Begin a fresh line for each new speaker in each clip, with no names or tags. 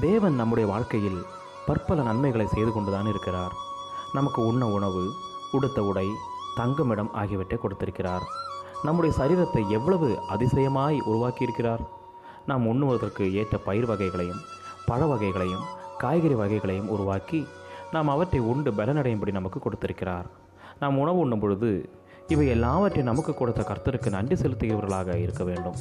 தேவன் நம்முடைய வாழ்க்கையில் பற்பல நன்மைகளை செய்து கொண்டுதான் இருக்கிறார். நமக்கு உண்ண உணவு உடுத்த உடை தங்குமிடம் ஆகியவற்றை கொடுத்திருக்கிறார். நம்முடைய சரீரத்தை எவ்வளவு அதிசயமாய் உருவாக்கியிருக்கிறார். நாம் உண்ணுவதற்கு ஏற்ற பயிர் வகைகளையும் பழ வகைகளையும் காய்கறி வகைகளையும் உருவாக்கி நாம் அவற்றை உண்டு பலனடையும்படி நமக்கு கொடுத்திருக்கிறார். நாம் உணவு உண்ணும் பொழுது இவை எல்லாவற்றையும் நமக்கு கொடுத்த கர்த்தருக்கு நன்றி செலுத்துகிறவர்களாக இருக்க வேண்டும்.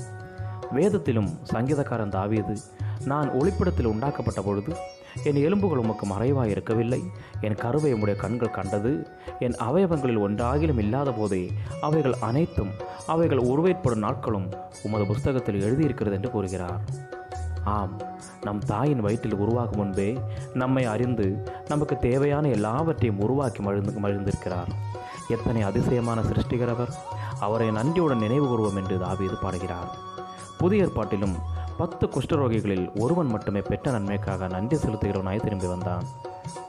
வேதத்திலும் சங்கீதக்காரன் தாவியது நான் ஒளிப்படத்தில் உண்டாக்கப்பட்ட பொழுது என் எலும்புகள் உமக்கு மறைவாக இருக்கவில்லை. என் கருவை உம்முடைய கண்கள் கண்டது. என் அவயவங்களில் ஒன்றாகிலும் இல்லாத போதே அவைகள் அனைத்தும் அவைகள் உருவேற்படும் நாட்களும் உமது புஸ்தகத்தில் எழுதியிருக்கிறது என்று கூறுகிறார். ஆம் நம் தாயின் வயிற்றில் உருவாகும் முன்பே நம்மை அறிந்து நமக்கு தேவையான எல்லாவற்றையும் உருவாக்கி மழுந்து மழுந்திருக்கிறார். எத்தனை அதிசயமான சிருஷ்டிகரவர் அவரை நன்றியுடன் நினைவு கூறுவோம் என்று தாவீது பாடுகிறார். புதிய ஏற்பாட்டிலும் பத்து குஷ்டரோகிகளில் ஒருவன் மட்டுமே பெற்ற நன்மைக்காக நன்றி செலுத்துகிறவனாய் திரும்பி வந்தான்.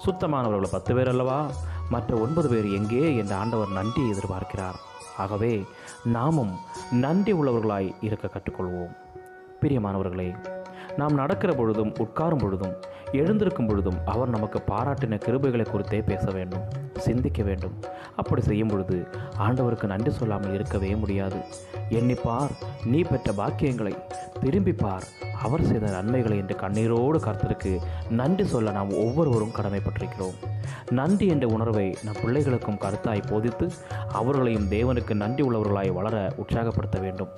சுத்தமானவர்கள் பத்து பேர் அல்லவா? மற்ற ஒன்பது பேர் எங்கே என்ற ஆண்டவர் நன்றியை எதிர்பார்க்கிறார். ஆகவே நாமும் நன்றி உள்ளவர்களாய் இருக்க கற்றுக்கொள்வோம். பிரியமானவர்களே நாம் நடக்கிற பொழுதும் உட்காரும் பொழுதும் எழுந்திருக்கும் பொழுதும் அவர் நமக்கு பாராட்டின கிருபைகளை குறித்தே பேச வேண்டும் சிந்திக்க வேண்டும். அப்படி செய்யும் பொழுது ஆண்டவருக்கு நன்றி சொல்லாமல் இருக்கவே முடியாது. எண்ணிப்பார் நீ பெற்ற பாக்கியங்களை திரும்பி பார். அவர் செய்த நன்மைகளை என்று கண்ணீரோடு கர்த்தருக்கு நன்றி சொல்ல நாம் ஒவ்வொருவரும் கடமைப்பட்டிருக்கிறோம். நன்றி என்ற உணர்வை நம் பிள்ளைகளுக்கும் கருத்தாய் போதித்து அவர்களையும் தேவனுக்கு நன்றி உள்ளவர்களாய் வளர உற்சாகப்படுத்த வேண்டும்.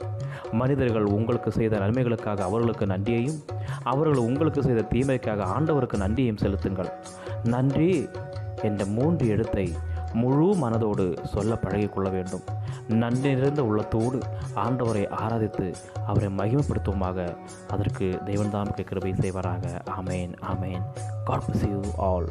மனிதர்கள் உங்களுக்கு செய்த நன்மைகளுக்காக அவர்களுக்கு நன்றியையும் அவர்கள் உங்களுக்கு செய்த தீமைக்காக ஆண்டவருக்கு நன்றியையும் செலுத்துங்கள். நன்றி என்ற மூன்று எழுத்தை முழு மனதோடு சொல்ல பழகிக்கொள்ள வேண்டும். நன்றி நிறைந்த உள்ளத்தோடு ஆண்டவரை ஆராதித்து அவரை மகிமைப்படுத்துவோமாக. அதற்கு தெய்வந்தாமுக்கு கிருபை செய்வாராக ஆமேன் ஆமேன். God bless all